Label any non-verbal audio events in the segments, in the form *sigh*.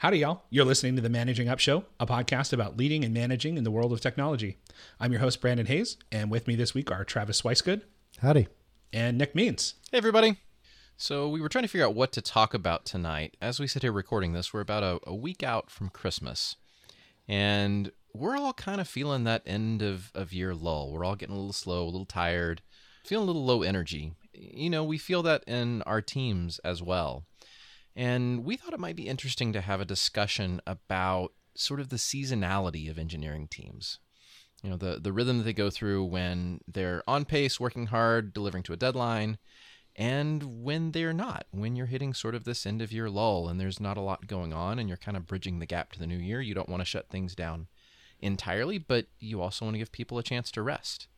Howdy, y'all. You're listening to the Managing Up Show, a podcast about leading and managing in the world of technology. I'm your host, Brandon Hays, and with me this week are Travis Swicegood Howdy. and Nick Means. Hey, everybody. So, we were trying to figure out what to talk about tonight. As we sit here recording this, we're about a, a week out from Christmas. And we're all kind of feeling that end of, of year lull. We're all getting a little slow, a little tired, feeling a little low energy. You know, we feel that in our teams as well. And we thought it might be interesting to have a discussion about sort of the seasonality of engineering teams. You know, the, the rhythm that they go through when they're on pace, working hard, delivering to a deadline, and when they're not, when you're hitting sort of this end of year lull and there's not a lot going on and you're kind of bridging the gap to the new year. You don't want to shut things down entirely, but you also want to give people a chance to rest.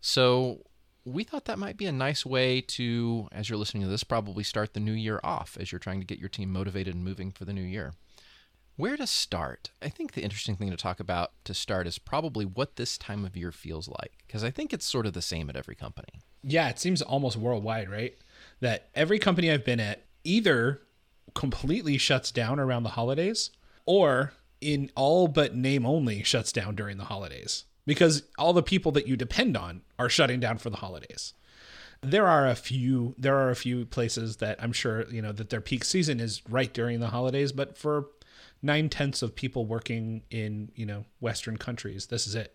So we thought that might be a nice way to, as you're listening to this, probably start the new year off as you're trying to get your team motivated and moving for the new year. Where to start? I think the interesting thing to talk about to start is probably what this time of year feels like, because I think it's sort of the same at every company. Yeah, it seems almost worldwide, right? That every company I've been at either completely shuts down around the holidays or in all but name only shuts down during the holidays because all the people that you depend on are shutting down for the holidays. There are a few there are a few places that I'm sure, you know, that their peak season is right during the holidays, but for nine tenths of people working in, you know, Western countries, this is it.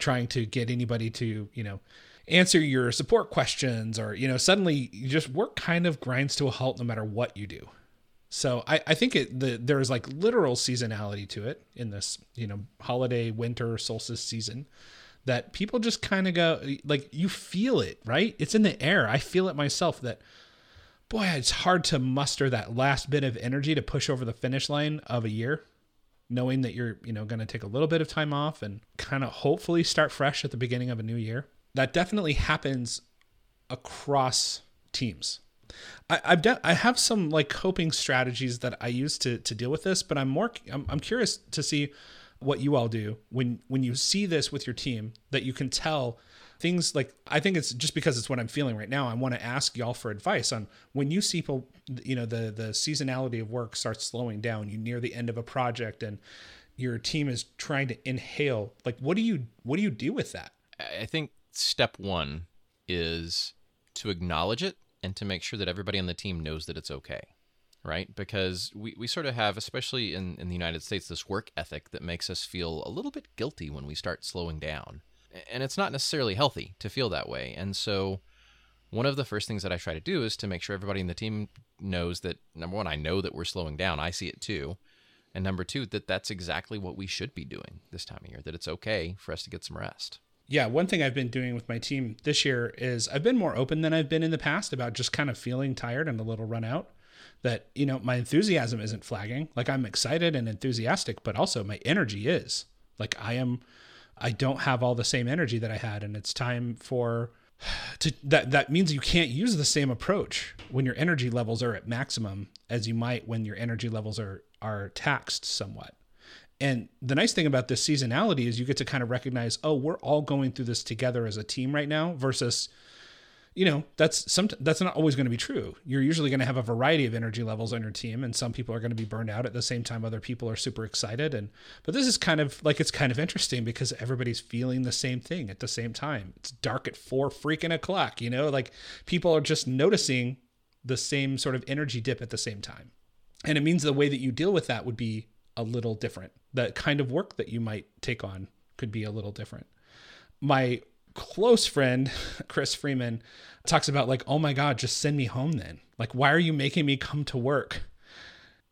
Trying to get anybody to, you know, answer your support questions or, you know, suddenly you just work kind of grinds to a halt no matter what you do. So I, I think it the there is like literal seasonality to it in this, you know, holiday winter solstice season that people just kind of go like you feel it, right? It's in the air. I feel it myself that boy, it's hard to muster that last bit of energy to push over the finish line of a year knowing that you're, you know, going to take a little bit of time off and kind of hopefully start fresh at the beginning of a new year. That definitely happens across teams. I, I've de- I have some like coping strategies that I use to to deal with this, but I'm more I'm, I'm curious to see what you all do when when you see this with your team that you can tell things like I think it's just because it's what I'm feeling right now. I want to ask y'all for advice on when you see people, you know, the the seasonality of work starts slowing down. You near the end of a project and your team is trying to inhale. Like, what do you what do you do with that? I think step one is to acknowledge it and to make sure that everybody on the team knows that it's okay. Right? Because we, we sort of have, especially in, in the United States, this work ethic that makes us feel a little bit guilty when we start slowing down. And it's not necessarily healthy to feel that way. And so, one of the first things that I try to do is to make sure everybody in the team knows that number one, I know that we're slowing down. I see it too. And number two, that that's exactly what we should be doing this time of year, that it's okay for us to get some rest yeah, one thing I've been doing with my team this year is I've been more open than I've been in the past about just kind of feeling tired and a little run out. That, you know, my enthusiasm isn't flagging. Like I'm excited and enthusiastic, but also my energy is. Like I am I don't have all the same energy that I had and it's time for to that that means you can't use the same approach when your energy levels are at maximum as you might when your energy levels are are taxed somewhat. And the nice thing about this seasonality is you get to kind of recognize, oh, we're all going through this together as a team right now versus you know, that's some that's not always going to be true. You're usually going to have a variety of energy levels on your team and some people are going to be burned out at the same time other people are super excited and but this is kind of like it's kind of interesting because everybody's feeling the same thing at the same time. It's dark at 4 freaking o'clock, you know? Like people are just noticing the same sort of energy dip at the same time. And it means the way that you deal with that would be a little different. The kind of work that you might take on could be a little different. My close friend, *laughs* Chris Freeman, talks about, like, oh my God, just send me home then. Like, why are you making me come to work?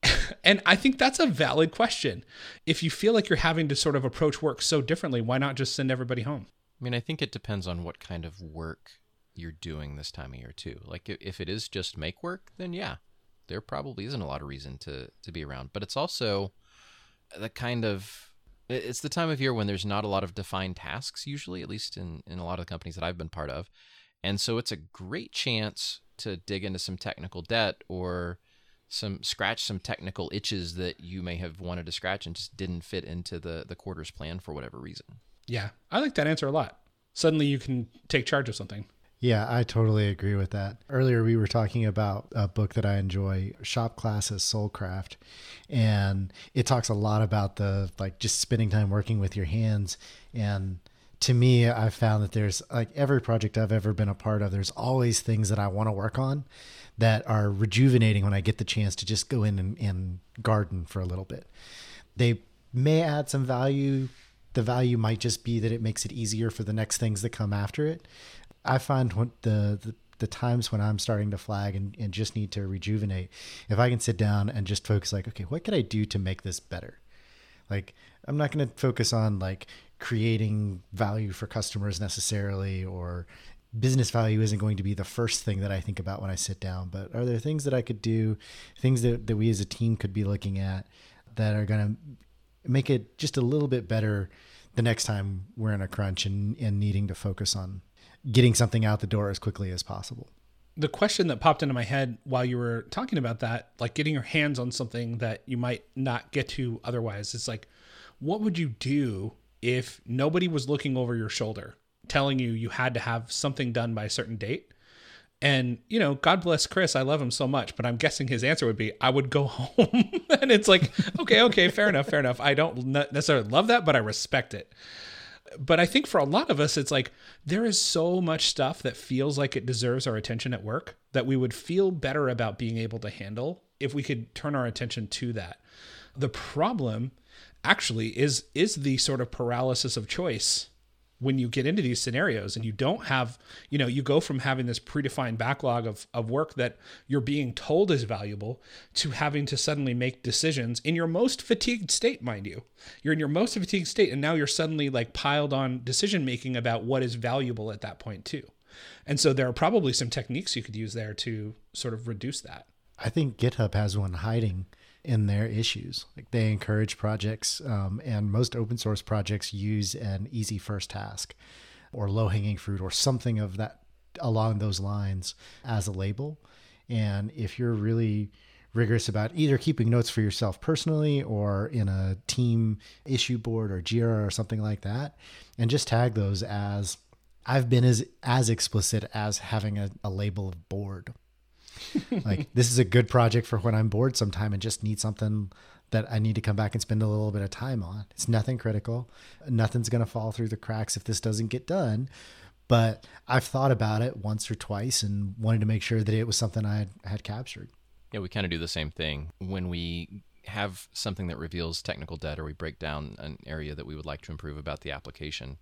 *laughs* and I think that's a valid question. If you feel like you're having to sort of approach work so differently, why not just send everybody home? I mean, I think it depends on what kind of work you're doing this time of year, too. Like, if it is just make work, then yeah, there probably isn't a lot of reason to, to be around. But it's also, the kind of it's the time of year when there's not a lot of defined tasks usually at least in, in a lot of the companies that i've been part of. And so it's a great chance to dig into some technical debt or some scratch some technical itches that you may have wanted to scratch and just didn't fit into the the quarter's plan for whatever reason. Yeah. I like that answer a lot. Suddenly you can take charge of something Yeah, I totally agree with that. Earlier, we were talking about a book that I enjoy, Shop Class as Soulcraft, and it talks a lot about the like just spending time working with your hands. And to me, I've found that there's like every project I've ever been a part of, there's always things that I want to work on that are rejuvenating when I get the chance to just go in and, and garden for a little bit. They may add some value. The value might just be that it makes it easier for the next things that come after it. I find when the, the the times when I'm starting to flag and, and just need to rejuvenate, if I can sit down and just focus like, okay, what could I do to make this better? Like, I'm not going to focus on like creating value for customers necessarily or business value isn't going to be the first thing that I think about when I sit down, but are there things that I could do, things that, that we as a team could be looking at that are going to make it just a little bit better the next time we're in a crunch and, and needing to focus on getting something out the door as quickly as possible. The question that popped into my head while you were talking about that, like getting your hands on something that you might not get to otherwise, it's like, what would you do if nobody was looking over your shoulder, telling you you had to have something done by a certain date? And, you know, God bless Chris. I love him so much, but I'm guessing his answer would be, I would go *laughs* home. and it's like, okay, okay, fair enough, fair enough. I don't necessarily love that, but I respect it but I think for a lot of us, it's like there is so much stuff that feels like it deserves our attention at work that we would feel better about being able to handle if we could turn our attention to that. The problem actually is is the sort of paralysis of choice when you get into these scenarios and you don't have, you know, you go from having this predefined backlog of, of work that you're being told is valuable to having to suddenly make decisions in your most fatigued state, mind you. You're in your most fatigued state, and now you're suddenly like piled on decision making about what is valuable at that point, too. And so there are probably some techniques you could use there to sort of reduce that. I think GitHub has one hiding in their issues. Like they encourage projects, um, and most open source projects use an easy first task or low hanging fruit or something of that along those lines as a label. And if you're really rigorous about either keeping notes for yourself personally or in a team issue board or Jira or something like that, and just tag those as I've been as as explicit as having a, a label of board *laughs* like this is a good project for when I'm bored sometime and just need something that I need to come back and spend a little bit of time on. It's nothing critical. Nothing's going to fall through the cracks if this doesn't get done. But I've thought about it once or twice and wanted to make sure that it was something I had, had captured. Yeah, we kind of do the same thing when we have something that reveals technical debt or we break down an area that we would like to improve about the application.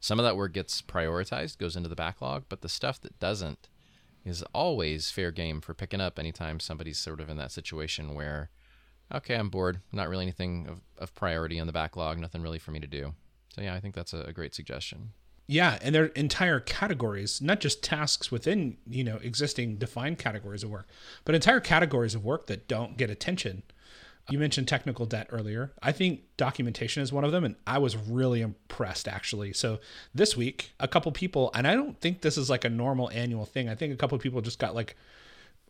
Some of that work gets prioritized, goes into the backlog, but the stuff that doesn't is always fair game for picking up anytime somebody's sort of in that situation where, okay, I'm bored, not really anything of, of priority on the backlog, nothing really for me to do. So yeah, I think that's a, a great suggestion. Yeah, and they're entire categories, not just tasks within, you know, existing defined categories of work, but entire categories of work that don't get attention you mentioned technical debt earlier. I think documentation is one of them, and I was really impressed actually. So this week, a couple people, and I don't think this is like a normal annual thing. I think a couple people just got like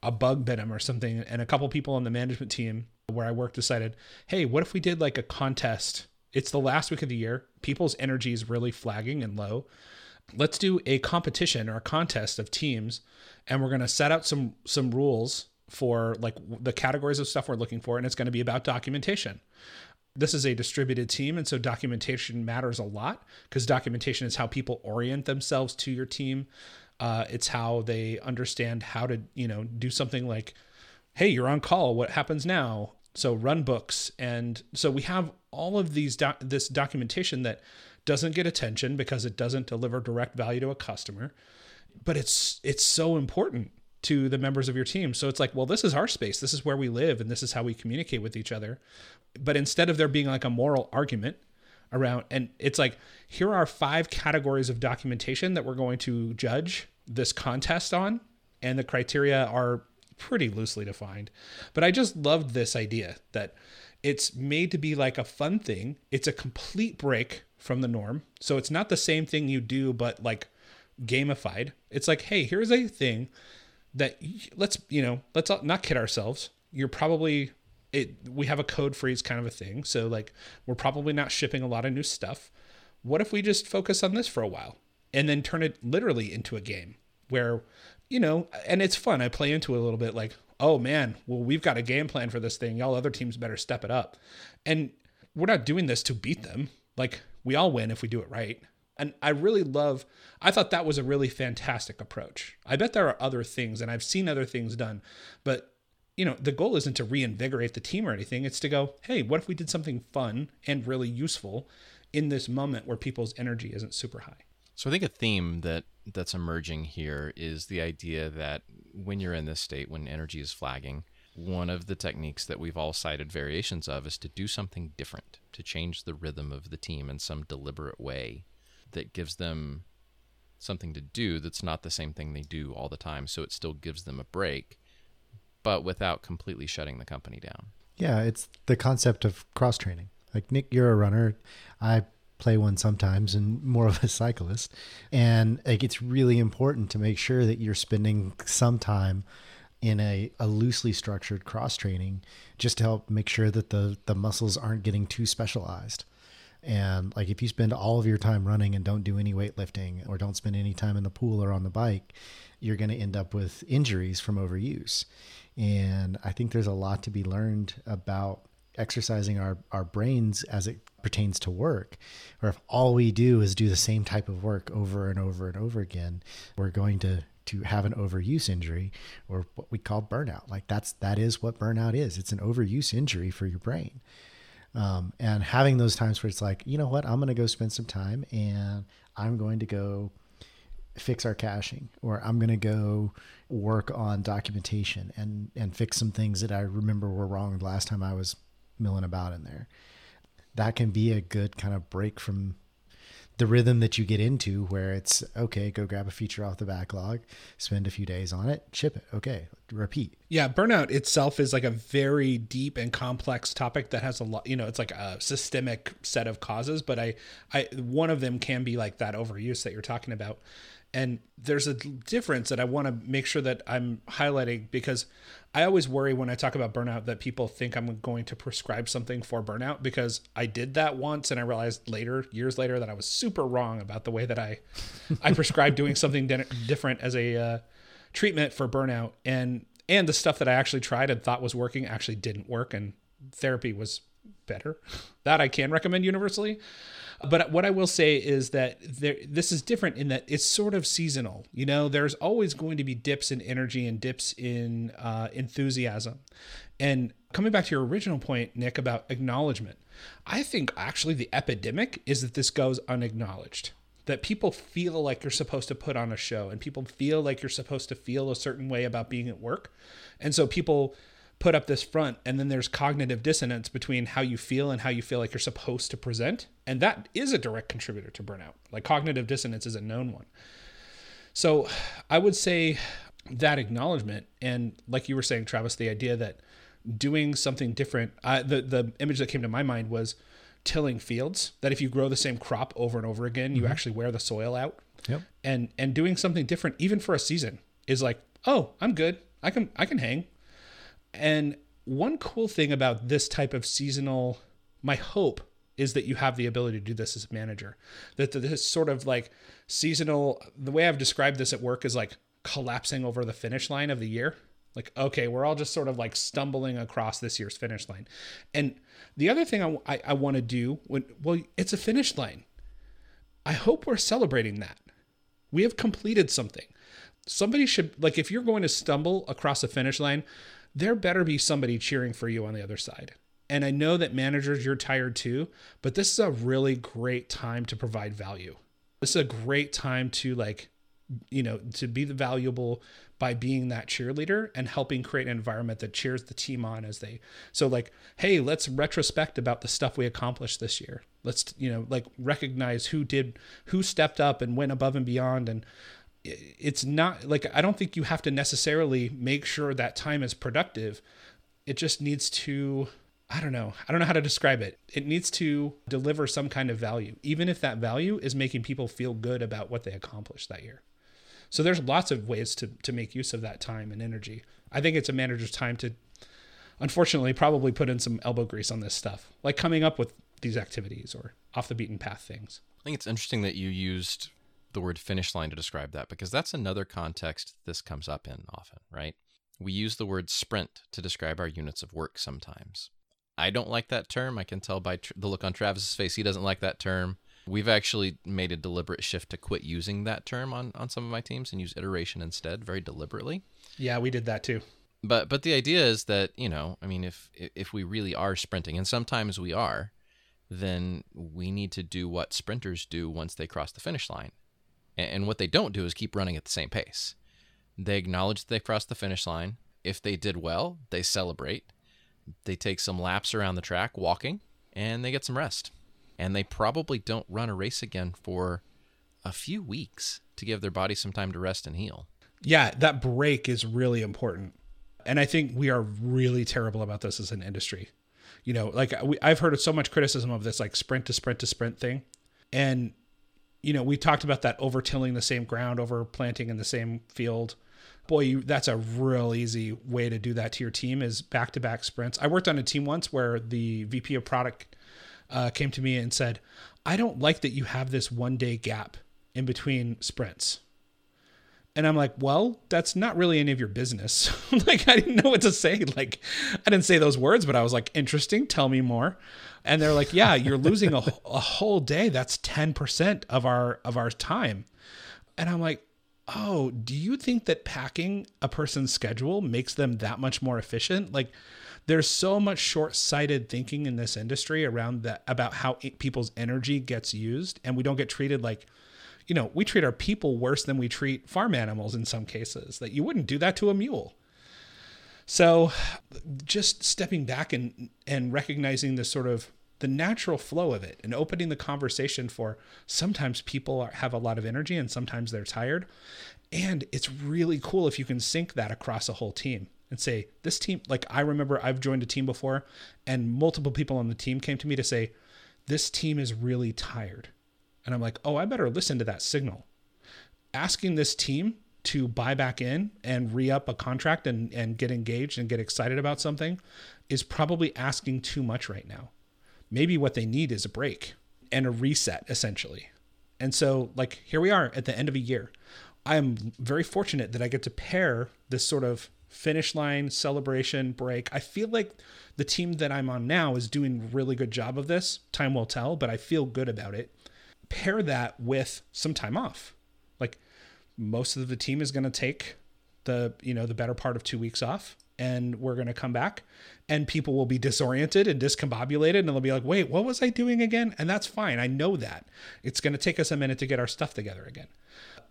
a bug bit them or something, and a couple people on the management team where I work decided, hey, what if we did like a contest? It's the last week of the year. People's energy is really flagging and low. Let's do a competition or a contest of teams, and we're gonna set out some some rules for like the categories of stuff we're looking for, and it's going to be about documentation. This is a distributed team, and so documentation matters a lot because documentation is how people orient themselves to your team. Uh, it's how they understand how to, you know, do something like, "Hey, you're on call. What happens now?" So run books, and so we have all of these doc- this documentation that doesn't get attention because it doesn't deliver direct value to a customer, but it's it's so important to the members of your team. So it's like, well, this is our space. This is where we live and this is how we communicate with each other. But instead of there being like a moral argument around and it's like here are five categories of documentation that we're going to judge this contest on and the criteria are pretty loosely defined. But I just loved this idea that it's made to be like a fun thing. It's a complete break from the norm. So it's not the same thing you do but like gamified. It's like, hey, here's a thing that let's you know let's not kid ourselves you're probably it we have a code freeze kind of a thing so like we're probably not shipping a lot of new stuff what if we just focus on this for a while and then turn it literally into a game where, you know, and it's fun. I play into it a little bit like, oh man, well, we've got a game plan for this thing. Y'all other teams better step it up. And we're not doing this to beat them. Like, we all win if we do it right. And I really love, I thought that was a really fantastic approach. I bet there are other things, and I've seen other things done, but you know, the goal isn't to reinvigorate the team or anything. It's to go, hey, what if we did something fun and really useful in this moment where people's energy isn't super high? So I think a theme that that's emerging here is the idea that when you're in this state, when energy is flagging, one of the techniques that we've all cited variations of is to do something different, to change the rhythm of the team in some deliberate way that gives them something to do that's not the same thing they do all the time. So it still gives them a break, but without completely shutting the company down. Yeah, it's the concept of cross training. Like Nick, you're a runner. I play one sometimes and more of a *laughs* cyclist. And like it's really important to make sure that you're spending some time in a, a loosely structured cross training just to help make sure that the the muscles aren't getting too specialized. And like if you spend all of your time running and don't do any weightlifting or don't spend any time in the pool or on the bike, you're going to end up with injuries from overuse. And I think there's a lot to be learned about exercising our, our brains as it pertains to work, or if all we do is do the same type of work over and over and over again, we're going to to have an overuse injury or what we call burnout. Like that's that is what burnout is. It's an overuse injury for your brain. Um, and having those times where it's like, you know what, I'm going to go spend some time and I'm going to go fix our caching or I'm going to go work on documentation and and fix some things that I remember were wrong the last time I was milling about in there. That can be a good kind of break from the rhythm that you get into where it's okay, go grab a feature off the backlog, spend a few days on it, ship it. Okay, repeat. Yeah, burnout itself is like a very deep and complex topic that has a lot, you know, it's like a systemic set of causes, but I I one of them can be like that overuse that you're talking about. And there's a difference that I want to make sure that I'm highlighting because I always worry when I talk about burnout that people think I'm going to prescribe something for burnout because I did that once and I realized later, years later, that I was super wrong about the way that I I prescribed doing something different as a uh, treatment for burnout and and the stuff that I actually tried and thought was working actually didn't work and therapy was better. That I can recommend universally. But what I will say is that there, this is different in that it's sort of seasonal. You know, there's always going to be dips in energy and dips in uh, enthusiasm. And coming back to your original point, Nick, about acknowledgement, I think actually the epidemic is that this goes unacknowledged. That people feel like you're supposed to put on a show and people feel like you're supposed to feel a certain way about being at work. And so people put up this front and then there's cognitive dissonance between how you feel and how you feel like you're supposed to present and that is a direct contributor to burnout. Like cognitive dissonance is a known one. So i would say that acknowledgement and like you were saying travis the idea that doing something different uh, the the image that came to my mind was tilling fields that if you grow the same crop over and over again you mm-hmm. actually wear the soil out. Yep. and and doing something different even for a season is like oh i'm good. I can i can hang and one cool thing about this type of seasonal, my hope is that you have the ability to do this as a manager. That this sort of like seasonal, the way I've described this at work is like collapsing over the finish line of the year. Like, okay, we're all just sort of like stumbling across this year's finish line. And the other thing I, I, I want to do, when, well, it's a finish line. I hope we're celebrating that. We have completed something. Somebody should, like, if you're going to stumble across a finish line, there better be somebody cheering for you on the other side. And I know that managers, you're tired too, but this is a really great time to provide value. This is a great time to like, you know, to be the valuable by being that cheerleader and helping create an environment that cheers the team on as they so like hey let's retrospect about the stuff we accomplished this year let's you know like recognize who did who stepped up and went above and beyond and it's not like I don't think you have to necessarily make sure that time is productive. It just needs to I don't know. I don't know how to describe it. It needs to deliver some kind of value, even if that value is making people feel good about what they accomplished that year. So there's lots of ways to to make use of that time and energy. I think it's a manager's time to unfortunately probably put in some elbow grease on this stuff, like coming up with these activities or off the beaten path things. I think it's interesting that you used the word finish line to describe that because that's another context this comes up in often, right? We use the word sprint to describe our units of work sometimes. I don't like that term. I can tell by tr- the look on Travis's face. He doesn't like that term. We've actually made a deliberate shift to quit using that term on, on some of my teams and use iteration instead, very deliberately. Yeah, we did that too. But but the idea is that you know, I mean, if if we really are sprinting, and sometimes we are, then we need to do what sprinters do once they cross the finish line, and what they don't do is keep running at the same pace. They acknowledge that they crossed the finish line. If they did well, they celebrate. They take some laps around the track walking, and they get some rest and they probably don't run a race again for a few weeks to give their body some time to rest and heal. Yeah, that break is really important. And I think we are really terrible about this as an industry. You know, like we, I've heard so much criticism of this, like sprint to sprint to sprint thing. And, you know, we talked about that over tilling the same ground, over planting in the same field. Boy, you, that's a real easy way to do that to your team is back to back sprints. I worked on a team once where the VP of product uh, came to me and said, I don't like that you have this one day gap in between sprints. And I'm like, well, that's not really any of your business. *laughs* like, I didn't know what to say. Like, I didn't say those words, but I was like, interesting. Tell me more. And they're like, yeah, you're losing a, a whole day. That's 10% of our, of our time. And I'm like, oh, do you think that packing a person's schedule makes them that much more efficient? Like, there's so much short-sighted thinking in this industry around that about how people's energy gets used and we don't get treated like you know we treat our people worse than we treat farm animals in some cases that you wouldn't do that to a mule so just stepping back and and recognizing the sort of the natural flow of it and opening the conversation for sometimes people are, have a lot of energy and sometimes they're tired and it's really cool if you can sync that across a whole team and say, this team, like I remember I've joined a team before and multiple people on the team came to me to say, this team is really tired. And I'm like, oh, I better listen to that signal. Asking this team to buy back in and re up a contract and, and get engaged and get excited about something is probably asking too much right now. Maybe what they need is a break and a reset, essentially. And so, like, here we are at the end of a year. I am very fortunate that I get to pair this sort of finish line celebration break. I feel like the team that I'm on now is doing a really good job of this. Time will tell, but I feel good about it. Pair that with some time off. Most of the team is going to take the, you know, the better part of 2 weeks off and we're going to come back and people will be disoriented and discombobulated and they'll be like, "Wait, what was I doing again?" And that's fine. I know that. It's going to take us a minute to get our stuff together again.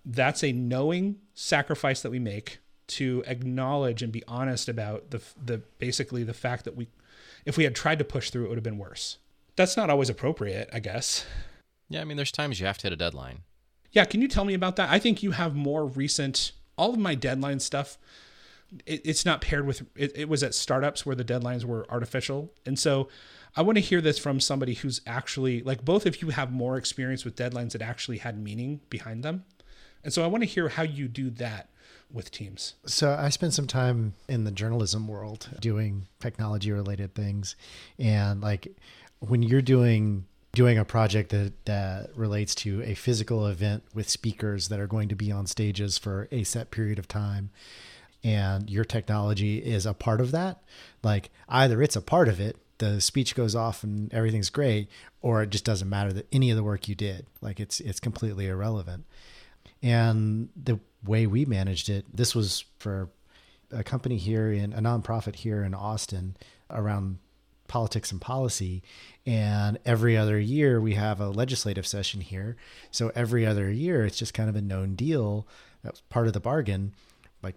That's a knowing sacrifice that we make to acknowledge and be honest about the the basically the fact that we if we had tried to push through it would have been worse. That's not always appropriate, I guess. Yeah, I mean there's times you have to hit a deadline. Yeah, can you tell me about that? I think you have more recent all of my deadline stuff it, it's not paired with it, it was at startups where the deadlines were artificial. And so I want to hear this from somebody who's actually like both of you have more experience with deadlines that actually had meaning behind them. And so I want to hear how you do that with teams? So I spent some time in the journalism world doing technology related things. And like when you're doing doing a project that that relates to a physical event with speakers that are going to be on stages for a set period of time. And your technology is a part of that. Like either it's a part of it the speech goes off and everything's great or it just doesn't matter that any of the work you did. Like it's it's completely irrelevant. And the way we managed it, this was for a company here in a nonprofit here in Austin around politics and policy. And every other year we have a legislative session here. So every other year it's just kind of a known deal. That's part of the bargain. Like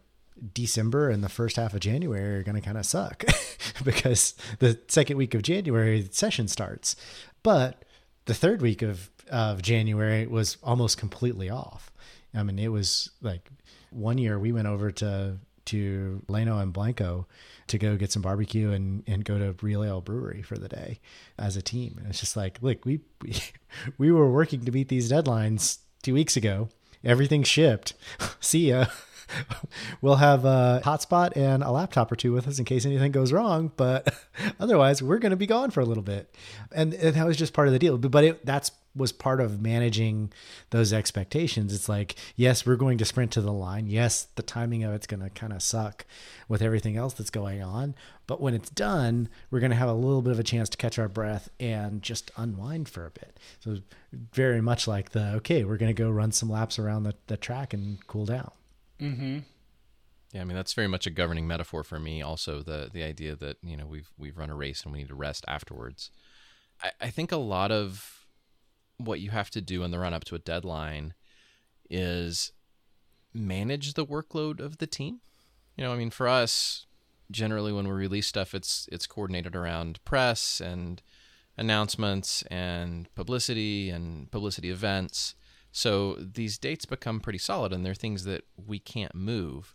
December and the first half of January are going to kind of suck *laughs* because the second week of January the session starts. But the third week of, of January was almost completely off. I mean, it was like one year we went over to to Llano and Blanco to go get some barbecue and, and go to Real Ale Brewery for the day as a team. And it's just like, look, we, we *laughs* we were working to meet these deadlines two weeks ago. Everything shipped. *laughs* See ya. *laughs* we'll have a hotspot and a laptop or two with us in case anything goes wrong. But otherwise, we're going to be gone for a little bit. And, and that was just part of the deal. But it, that's was part of managing those expectations. It's like, yes, we're going to sprint to the line. Yes, the timing of it's going to kind of suck with everything else that's going on. But when it's done, we're going to have a little bit of a chance to catch our breath and just unwind for a bit. So, very much like the, okay, we're going to go run some laps around the, the track and cool down. Mm-hmm. Yeah, I mean that's very much a governing metaphor for me. Also, the the idea that you know we've we've run a race and we need to rest afterwards. I, I think a lot of what you have to do in the run up to a deadline is manage the workload of the team. You know, I mean, for us, generally when we release stuff, it's it's coordinated around press and announcements and publicity and publicity events. So these dates become pretty solid, and they're things that we can't move.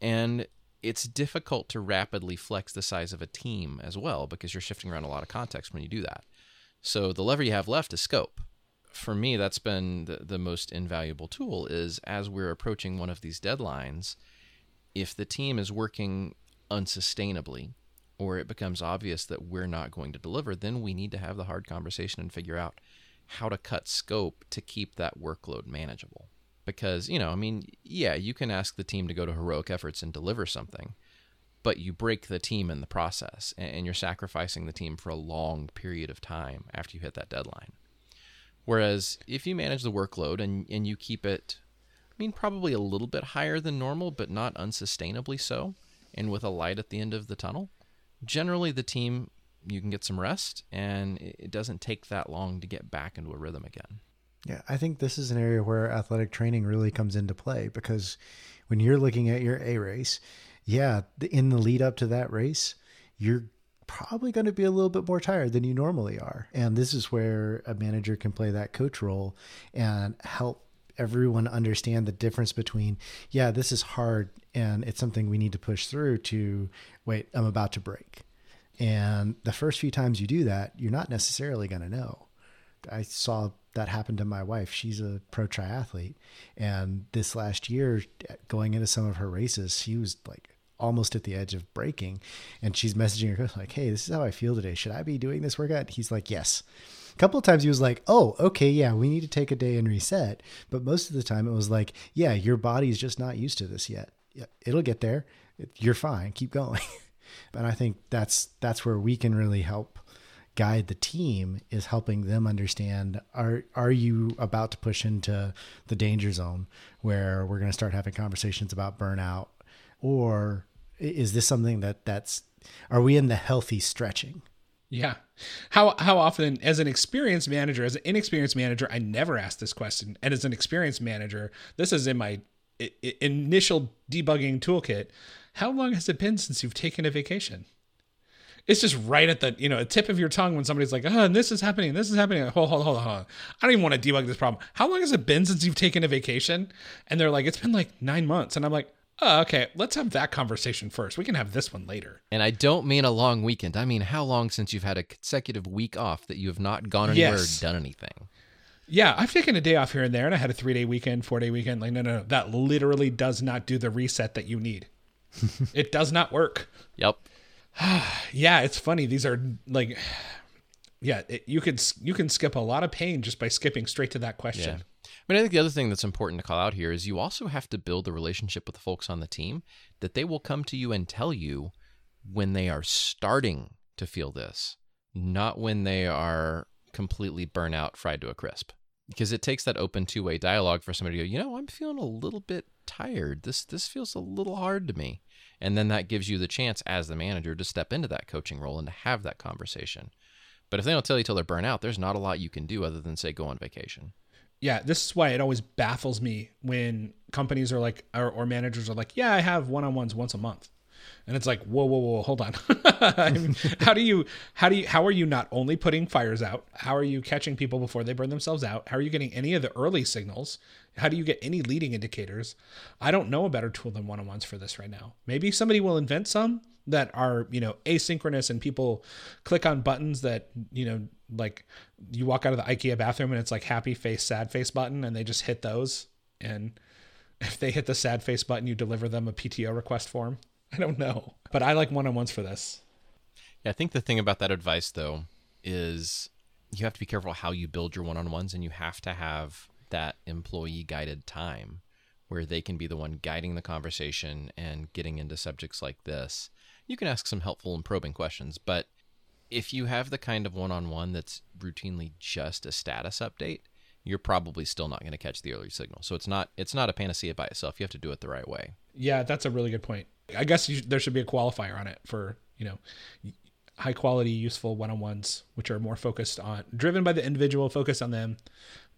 And it's difficult to rapidly flex the size of a team as well because you're shifting around a lot of context when you do that. So the lever you have left is scope. For me, that's been the, the most invaluable tool is as we're approaching one of these deadlines, if the team is working unsustainably or it becomes obvious that we're not going to deliver, then we need to have the hard conversation and figure out how to cut scope to keep that workload manageable. Because you know i mean yeah you can ask the team to go to heroic efforts and deliver something but you break the team in the process and you're sacrificing the team for a long period of time after you hit that deadline whereas if you manage the workload and, and you keep it i mean probably a little bit higher than normal but not unsustainably so and with a light at the end of the tunnel generally the team you can get some rest and it doesn't take that long to get back into a rhythm again. Yeah, I think this is an area where athletic training really comes into play because when you're looking at your A race, yeah, in the lead up to that race, you're probably going to be a little bit more tired than you normally are. And this is where a manager can play that coach role and help everyone understand the difference between, yeah, this is hard and it's something we need to push through to, wait, I'm about to break. And the first few times you do that, you're not necessarily going to know. I saw that happened to my wife. She's a pro triathlete. And this last year, going into some of her races, she was like almost at the edge of breaking. And she's messaging her like, hey, this is how I feel today. Should I be doing this workout? He's like, yes. A couple of times he was like, oh, okay, yeah, we need to take a day and reset. But most of the time it was like, yeah, your body's just not used to this yet. It'll get there. You're fine. Keep going. *laughs* and I think that's that's where we can really help guide the team is helping them understand are are you about to push into the danger zone where we're going to start having conversations about burnout or is this something that that's are we in the healthy stretching yeah how how often as an experienced manager as an inexperienced manager i never ask this question and as an experienced manager this is in my initial debugging toolkit how long has it been since you've taken a vacation it's just right at the you know tip of your tongue when somebody's like, oh, this is happening, this is happening. Hold, hold, hold, hold on. I don't even want to debug this problem. How long has it been since you've taken a vacation? And they're like, it's been like nine months. And I'm like, oh, okay, let's have that conversation first. We can have this one later. And I don't mean a long weekend. I mean how long since you've had a consecutive week off that you have not gone anywhere yes. or done anything. Yeah, I've taken a day off here and there, and I had a three day weekend, four day weekend. Like, no, no, no, that literally does not do the reset that you need. *laughs* it does not work. Yep. *sighs* yeah, it's funny. These are like, *sighs* yeah, it, you could you can skip a lot of pain just by skipping straight to that question. Yeah. Mean, I think the other thing that's important to call out here is you also have to build a relationship with the folks on the team that they will come to you and tell you when they are starting to feel this, not when they are completely burnt out, fried to a crisp. Because it takes that open two way dialogue for somebody to go, you know, I'm feeling a little bit tired. This this feels a little hard to me. And then that gives you the chance as the manager to step into that coaching role and to have that conversation. But if they don't tell you till they're burnt out, there's not a lot you can do other than say go on vacation. Yeah, this is why it always baffles me when companies are like, or, or managers are like, yeah, I have one on ones once a month and it's like whoa whoa whoa hold on. *laughs* How do you how do you how are you not only putting fires out? How are you catching people before they burn themselves out? How are you getting any of the early signals? How do you get any leading indicators? I don't know a better tool than one-on-ones for this right now. Maybe somebody will invent some that are you know asynchronous and people click on buttons that you know like you walk out of the ikea bathroom and it's like happy face sad face button and they just hit those. And if they hit the sad face button you deliver them a pto request form *laughs* I don't know. But I like one on ones for this. Yeah, I think the thing about that advice, though, is you have to be careful how you build your one-on-ones and you have to have that employee guided time where they can be the one guiding the conversation and getting into subjects like this. You can ask some helpful and probing questions, but if you have the kind of one-on-one that's routinely just a status update, you're probably still not going to catch the early signal. So it's not it's not a panacea by itself. You have to do it the right way. Yeah, that's a really good point. I guess you, there should be a qualifier on it for you know high quality, useful one on ones, which are more focused on driven by the individual, focused on them,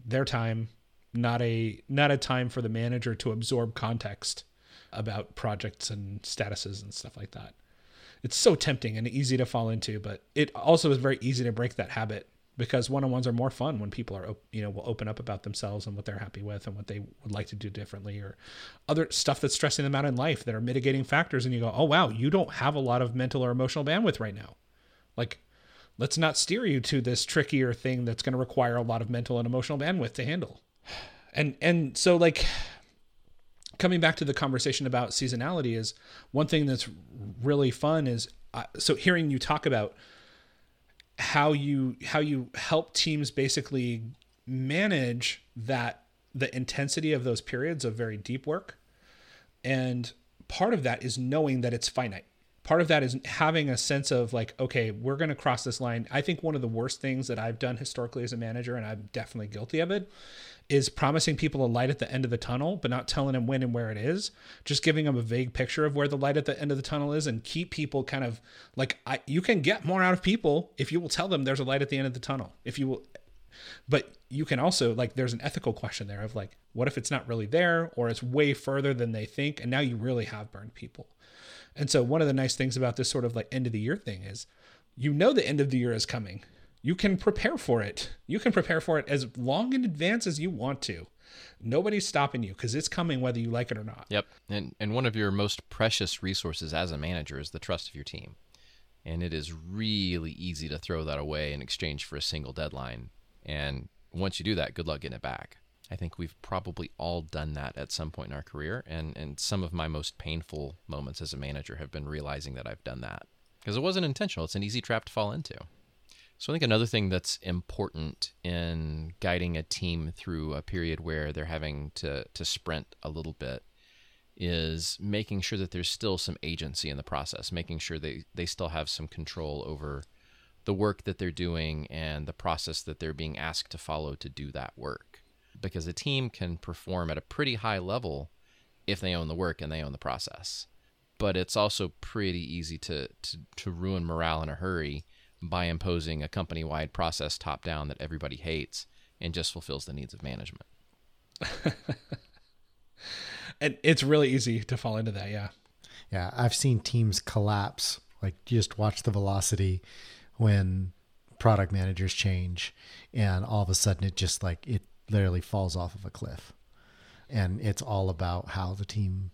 their time, not a not a time for the manager to absorb context about projects and statuses and stuff like that. It's so tempting and easy to fall into, but it also is very easy to break that habit because one-on-ones are more fun when people are you know will open up about themselves and what they're happy with and what they would like to do differently or other stuff that's stressing them out in life that are mitigating factors. And you go oh wow you don't have a lot of mental or emotional bandwidth right now. Like let's not steer you to this trickier thing that's going to require a lot of mental and emotional bandwidth to handle. And and so like coming back to the conversation about seasonality is one thing that's really fun is uh, so hearing you talk about how you how you help teams basically manage that the intensity of those periods of very deep work. And part of that is knowing that it's finite. Part of that is having a sense of like okay we're going to cross this line. I think one of the worst things that i've done historically as a manager and i'm definitely guilty of it is promising people a light at the end of the tunnel but not telling them when and where it is. Just giving them a vague picture of where the light at the end of the tunnel is and keep people kind of like I, you can get more out of people if you will tell them there's a light at the end of the tunnel. If you will but you can also like there's an ethical question there of like what if it's not really there or it's way further than they think and now you really have burned people. And so one of the nice things about this sort of like end of the year thing is you know the end of the year is coming. You can prepare for it. You can prepare for it as long in advance as you want to. Nobody's stopping you because it's coming whether you like it or not. Yep. And and one of your most precious resources as a manager is the trust of your team. And it is really easy to throw that away in exchange for a single deadline. And once you do that, good luck getting it back. I think we've probably all done that at some point in our career. And, and some of my most painful moments as a manager have been realizing that I've done that because it wasn't intentional. It's an easy trap to fall into. So I think another thing that's important in guiding a team through a period where they're having to, to sprint a little bit is making sure that there's still some agency in the process, making sure they, they still have some control over the work that they're doing and the process that they're being asked to follow to do that work because a team can perform at a pretty high level if they own the work and they own the process. But it's also pretty easy to, to, to ruin morale in a hurry by imposing a company wide process top down that everybody hates and just fulfills the needs of management. *laughs* and it's really easy to fall into that, yeah. Yeah, I've seen teams collapse. Like just watch the velocity when product managers change and all of a sudden it just like it literally falls off of a cliff. And it's all about how the team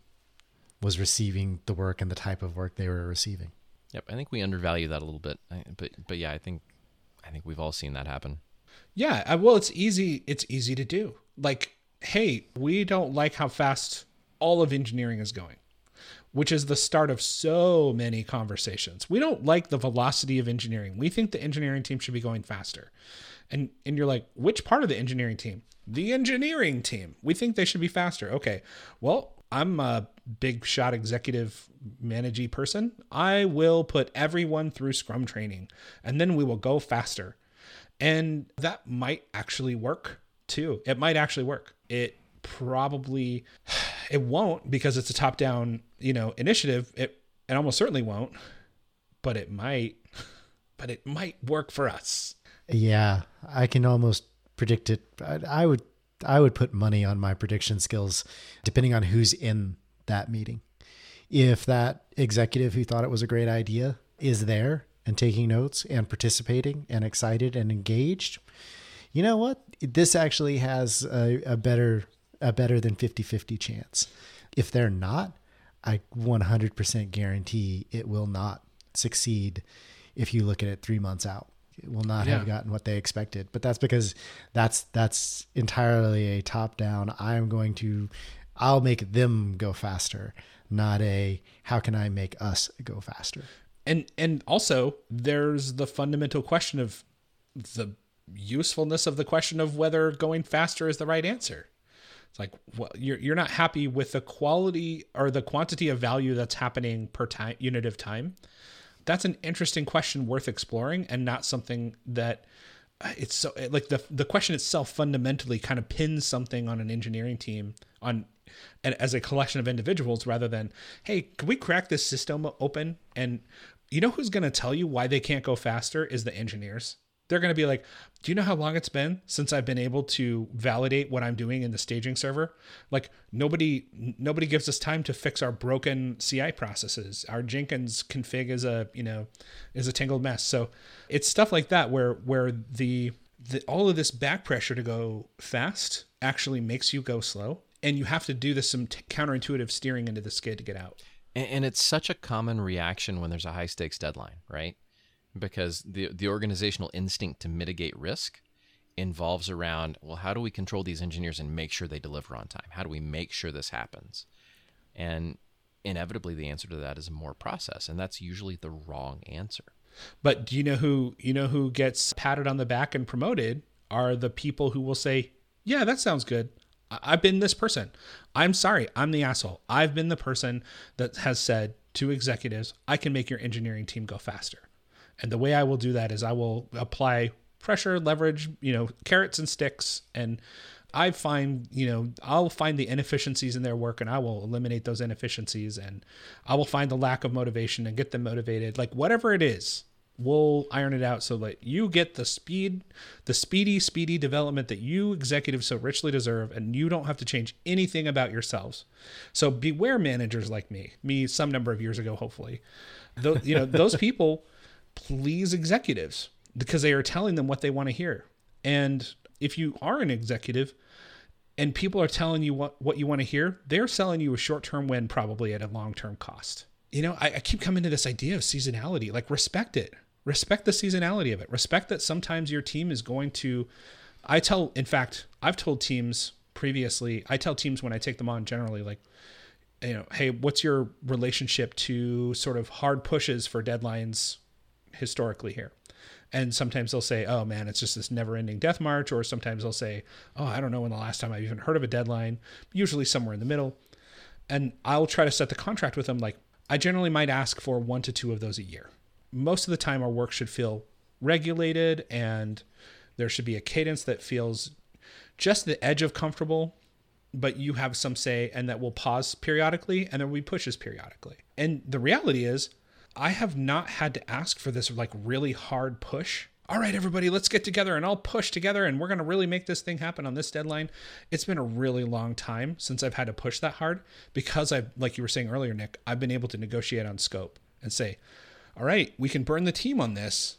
was receiving the work and the type of work they were receiving. Yep, I think we undervalue that a little bit, but but yeah, I think I think we've all seen that happen. Yeah, well, it's easy. It's easy to do. Like, hey, we don't like how fast all of engineering is going, which is the start of so many conversations. We don't like the velocity of engineering. We think the engineering team should be going faster and and you're like which part of the engineering team the engineering team we think they should be faster okay well i'm a big shot executive managey person. I will put everyone through scrum training and then we will go faster. And that might actually work too. It might actually work. It probably *sighs* it won't because it's a top down you know initiative. It it almost certainly won't but it might *sighs* but it might work for us. Yeah, I can almost predict it. I, I would I would put money on my prediction skills depending on who's in that meeting. If that executive who thought it was a great idea is there and taking notes and participating and excited and engaged, you know what? This actually has a, a better a better than 50-50 chance. If they're not, I 100% guarantee it will not succeed if you look at it 3 months out will not yeah. have gotten what they expected. But that's because that's that's entirely a top down. I'm going to I'll make them go faster, not a how can I make us go faster. And and also there's the fundamental question of the usefulness of the question of whether going faster is the right answer. It's like well, you're you're not happy with the quality or the quantity of value that's happening per time unit of time. That's an interesting question worth exploring, and not something that uh, it's so like the the question itself fundamentally kind of pins something on an engineering team on and as a collection of individuals rather than hey can we crack this system open? And you know who's going to tell you why they can't go faster is the engineers they're going to be like, Do you know how long it's been since I've been able to validate what I'm doing in the staging server? Like nobody nobody gives us time to fix our broken CI processes. Our Jenkins config is a, you know, is a tangled mess. So it's stuff like that where where the, the all of this back pressure to go fast actually makes you go slow and you have to do this some t- counterintuitive steering into the skid to get out. And, and it's such a common reaction when there's a high stakes deadline, right? Because the the organizational instinct to mitigate risk involves around well how do we control these engineers and make sure they deliver on time? How do we make sure this happens? And inevitably the answer to that is more process and that's usually the wrong answer. But do you know who you know who gets patted on the back and promoted are the people who will say yeah that sounds good. I've been this person. I'm sorry. I'm the asshole. I've been the person that has said to executives i can make your engineering team go faster and the way I will do that is I will apply pressure, leverage, you know, carrots and sticks. And I find, you know, I'll find the inefficiencies in their work and I will eliminate those inefficiencies and I will find the lack of motivation and get them motivated. Like whatever it is, we'll iron it out so that you get the speed, the speedy, speedy development that you executives so richly deserve, and you don't have to change anything about yourselves. So beware managers like me, me some number of years ago, hopefully. Those, you know, those *laughs* people please executives because they are telling them what they want to hear. And if you are an executive and people are telling you what, what you want to hear, they're selling you a short term win probably at a long term cost. You know, I, I keep coming to this idea of seasonality. Like, respect it. Respect the seasonality of it. Respect that sometimes your team is going to. I tell, in fact, I've told teams previously, I tell teams when I take them on generally, like, you know, hey, what's your relationship to sort of hard pushes for deadlines historically here. And sometimes they'll say, oh man, it's just this never ending death march. Or sometimes they'll say, oh, I don't know when the last time I've even heard of a deadline, usually somewhere in the middle. And I'll try to set the contract with them. Like, I generally might ask for one to two of those a year. Most of the time, our work should feel regulated and there should be a cadence that feels just the edge of comfortable, but you have some say and that will pause periodically and then we pushes periodically. And the reality is, I have not had to ask for this like really hard push. All right, everybody, let's get together and I'll push together and we're going to really make this thing happen on this deadline. It's been a really long time since I've had to push that hard because I've, like you were saying earlier, Nick, I've been able to negotiate on scope and say, all right, we can burn the team on this,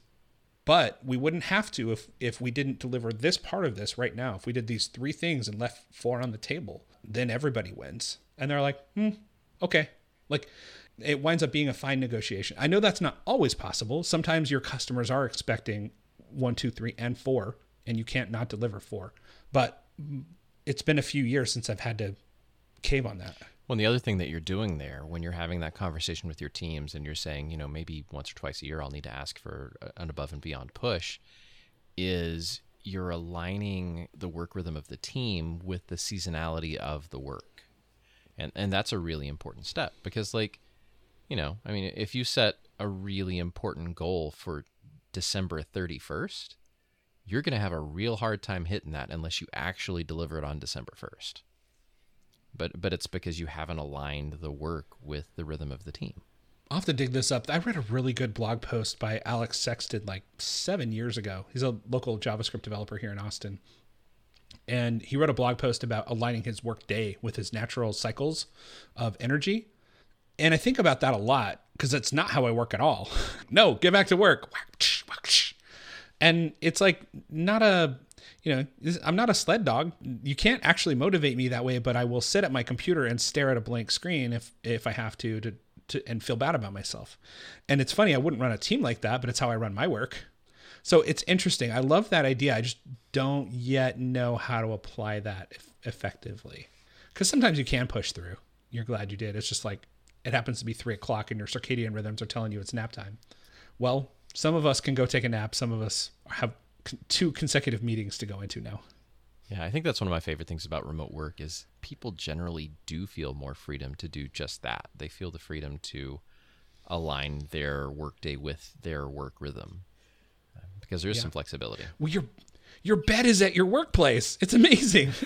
but we wouldn't have to if, if we didn't deliver this part of this right now. If we did these three things and left four on the table, then everybody wins. And they're like, hmm, okay. Like, it winds up being a fine negotiation. I know that's not always possible. Sometimes your customers are expecting one, two, three, and four, and you can't not deliver four. But it's been a few years since I've had to cave on that. Well, the other thing that you're doing there when you're having that conversation with your teams and you're saying, you know, maybe once or twice a year I'll need to ask for an above and beyond push is you're aligning the work rhythm of the team with the seasonality of the work. And and that's a really important step because like you know, I mean, if you set a really important goal for December 31st, you're going to have a real hard time hitting that unless you actually deliver it on December 1st. But but it's because you haven't aligned the work with the rhythm of the team. I'll have to dig this up. I read a really good blog post by Alex Sexton like seven years ago. He's a local JavaScript developer here in Austin. And he wrote a blog post about aligning his work day with his natural cycles of energy and I think about that a lot because it's not how I work at all. *laughs* no, get back to work. And it's like not a, you know, I'm not a sled dog. You can't actually motivate me that way, but I will sit at my computer and stare at a blank screen if if I have to to, to and feel bad about myself. And it's funny, I wouldn't run a team like that, but it's how I run my work. So it's interesting. I love that idea. I just don't yet know how to apply that effectively. Because sometimes you can push through. You're glad you did. It's just like it happens to be three o'clock and your circadian rhythms are telling you it's nap time. Well, some of us can go take a nap. Some of us have two consecutive meetings to go into now. Yeah, I think that's one of my favorite things about remote work is people generally do feel more freedom to do just that. They feel the freedom to align their workday with their work rhythm uh, because there's Yeah. some flexibility. Well, your your bed is at your workplace. It's amazing. *laughs*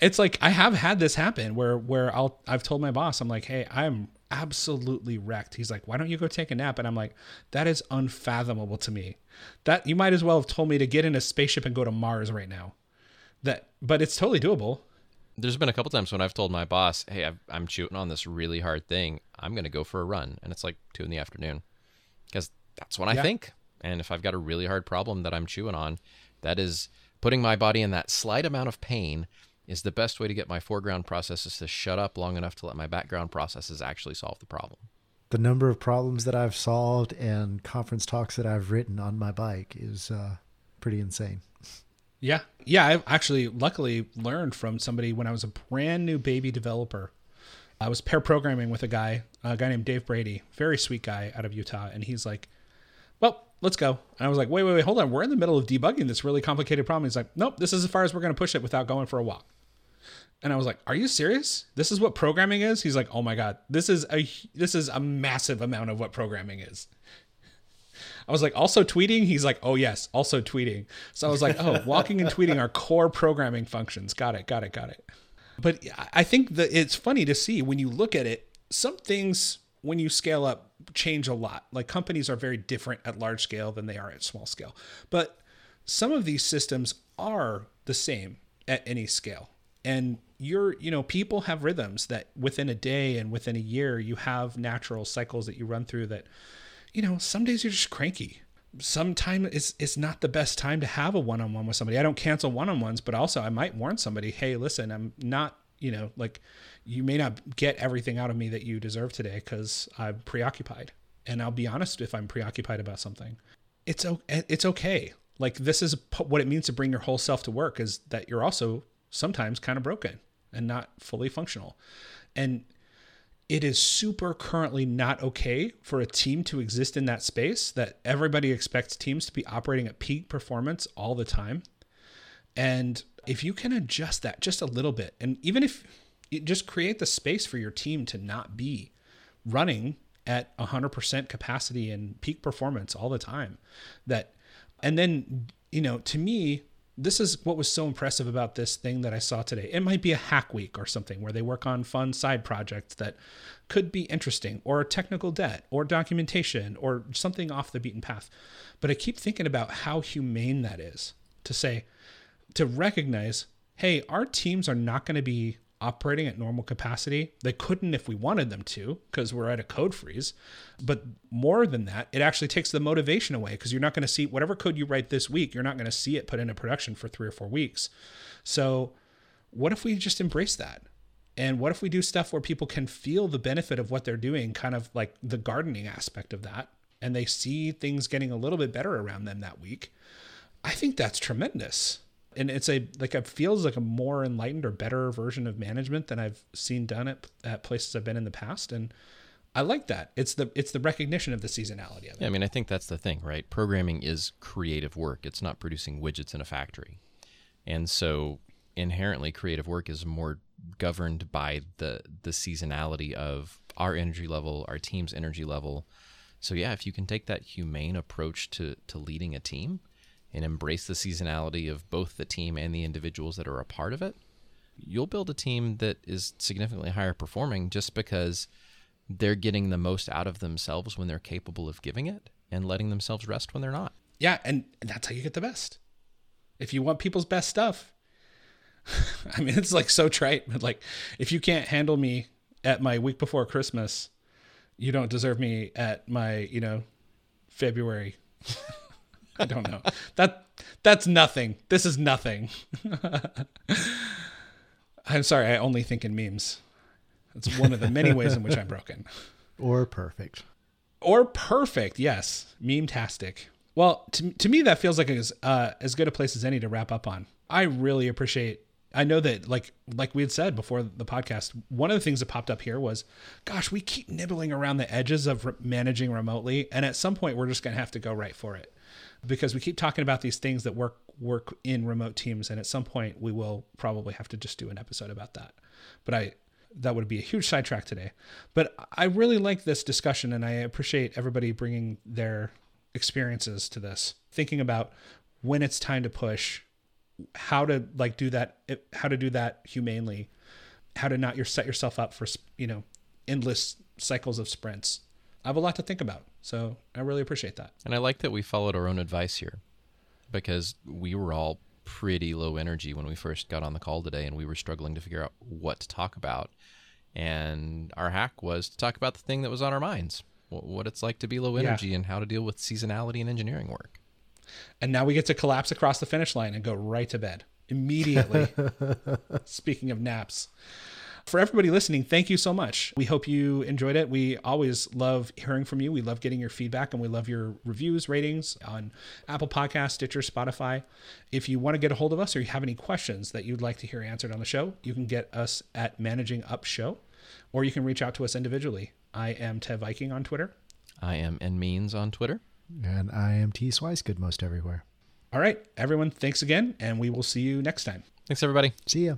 it's like I have had this happen where where I'll I've told my boss I'm like, hey, I'm absolutely wrecked. He's like, why don't you go take a nap? And I'm like, that is unfathomable to me. That you might as well have told me to get in a spaceship and go to Mars right now. That, but it's totally doable. There's been a couple times when I've told my boss, "Hey, I've, I'm shooting on this really hard thing. I'm going to go for a run," and it's like two in the afternoon, because that's when I Yeah. think. And if I've got a really hard problem that I'm chewing on, that is putting my body in that slight amount of pain is the best way to get my foreground processes to shut up long enough to let my background processes actually solve the problem. The number of problems that I've solved and conference talks that I've written on my bike is uh, pretty insane. Yeah. Yeah. I've actually luckily learned from somebody when I was a brand new baby developer. I was pair programming with a guy, a guy named Dave Brady, very sweet guy out of Utah. And he's like, well, let's go. And I was like, wait, wait, wait, hold on. We're in the middle of debugging this really complicated problem. He's like, nope, this is as far as we're going to push it without going for a walk. And I was like, "Are you serious? This is what programming is?" He's like, "Oh my god, this is a this is a massive amount of what programming is." I was like, "Also tweeting?" He's like, "Oh yes, also tweeting." So I was like, "Oh, walking and tweeting are core programming functions. Got it, got it, got it." But I think that it's funny to see when you look at it, some things when you scale up change a lot. Like companies are very different at large scale than they are at small scale. But some of these systems are the same at any scale. And you're, you know, people have rhythms that within a day and within a year, you have natural cycles that you run through that, you know, some days you're just cranky. sometimes it's it's not the best time to have a one-on-one with somebody. I don't cancel one-on-ones, but also I might warn somebody, hey, listen, I'm not, you know, like you may not get everything out of me that you deserve today because I'm preoccupied. And I'll be honest if I'm preoccupied about something. It's it's okay. Like this is what it means to bring your whole self to work is that you're also sometimes kind of broken and not fully functional. And it is super currently not okay for a team to exist in that space that everybody expects teams to be operating at peak performance all the time. And if you can adjust that just a little bit, and even if you just create the space for your team to not be running at 100% capacity and peak performance all the time, that, and then, you know, to me, this is what was so impressive about this thing that I saw today. It might be a hack week or something where they work on fun side projects that could be interesting, or technical debt, or documentation, or something off the beaten path. But I keep thinking about how humane that is to say, to recognize, hey, our teams are not going to be operating at normal capacity. They couldn't if we wanted them to because we're at a code freeze. But more than that, it actually takes the motivation away because you're not going to see whatever code you write this week, you're not going to see it put into production for three or four weeks. So, what if we just embrace that? And what if we do stuff where people can feel the benefit of what they're doing, kind of like the gardening aspect of that, and they see things getting a little bit better around them that week? I think that's tremendous and it's a like it feels like a more enlightened or better version of management than I've seen done at, at places I've been in the past, and I like that. It's the it's the recognition of the seasonality of it. Yeah, I mean, I think that's the thing, right? Programming is creative work. It's not producing widgets in a factory. And so inherently creative work is more governed by the the seasonality of our energy level, our team's energy level. So yeah, if you can take that humane approach to to leading a team and embrace the seasonality of both the team and the individuals that are a part of it, you'll build a team that is significantly higher performing just because they're getting the most out of themselves when they're capable of giving it and letting themselves rest when they're not. Yeah, and that's how you get the best. If you want people's best stuff, *laughs* I mean, it's like so trite, but like if you can't handle me at my week before Christmas, you don't deserve me at my, you know, February. *laughs* I don't know. That that's nothing. This is nothing. *laughs* I'm sorry, I only think in memes. It's one of the many ways in which I'm broken. *laughs* Or perfect. Or perfect, yes. Meme-tastic. Well, to, to me, that feels like as uh, as good a place as any to wrap up on. I really appreciate. I know that, like like we had said before the podcast, one of the things that popped up here was, gosh, we keep nibbling around the edges of re- managing remotely, and at some point, we're just going to have to go right for it. Because we keep talking about these things that work work in remote teams and at some point we will probably have to just do an episode about that. But I that would be a huge sidetrack today. But I really like this discussion and I appreciate everybody bringing their experiences to this. Thinking about when it's time to push, how to like do that eh, how to do that humanely, how to not your set yourself up for, you know, endless cycles of sprints. I have a lot to think about. So I really appreciate that. And I like that we followed our own advice here because we were all pretty low energy when we first got on the call today and we were struggling to figure out what to talk about. And our hack was to talk about the thing that was on our minds what it's like to be low energy yeah. and how to deal with seasonality and engineering work. And now we get to collapse across the finish line and go right to bed immediately. *laughs* Speaking of naps. For everybody listening, thank you so much. We hope you enjoyed it. We always love hearing from you. We love getting your feedback and we love your reviews, ratings on Apple Podcast, Stitcher, Spotify. If you want to get a hold of us or you have any questions that you'd like to hear answered on the show, you can get us at Managing Up Show or you can reach out to us individually. I am tehviking on Twitter. I am N Means on Twitter. And I am T Swicegood most everywhere. All right, everyone, thanks again, and we will see you next time. Thanks, everybody. See ya.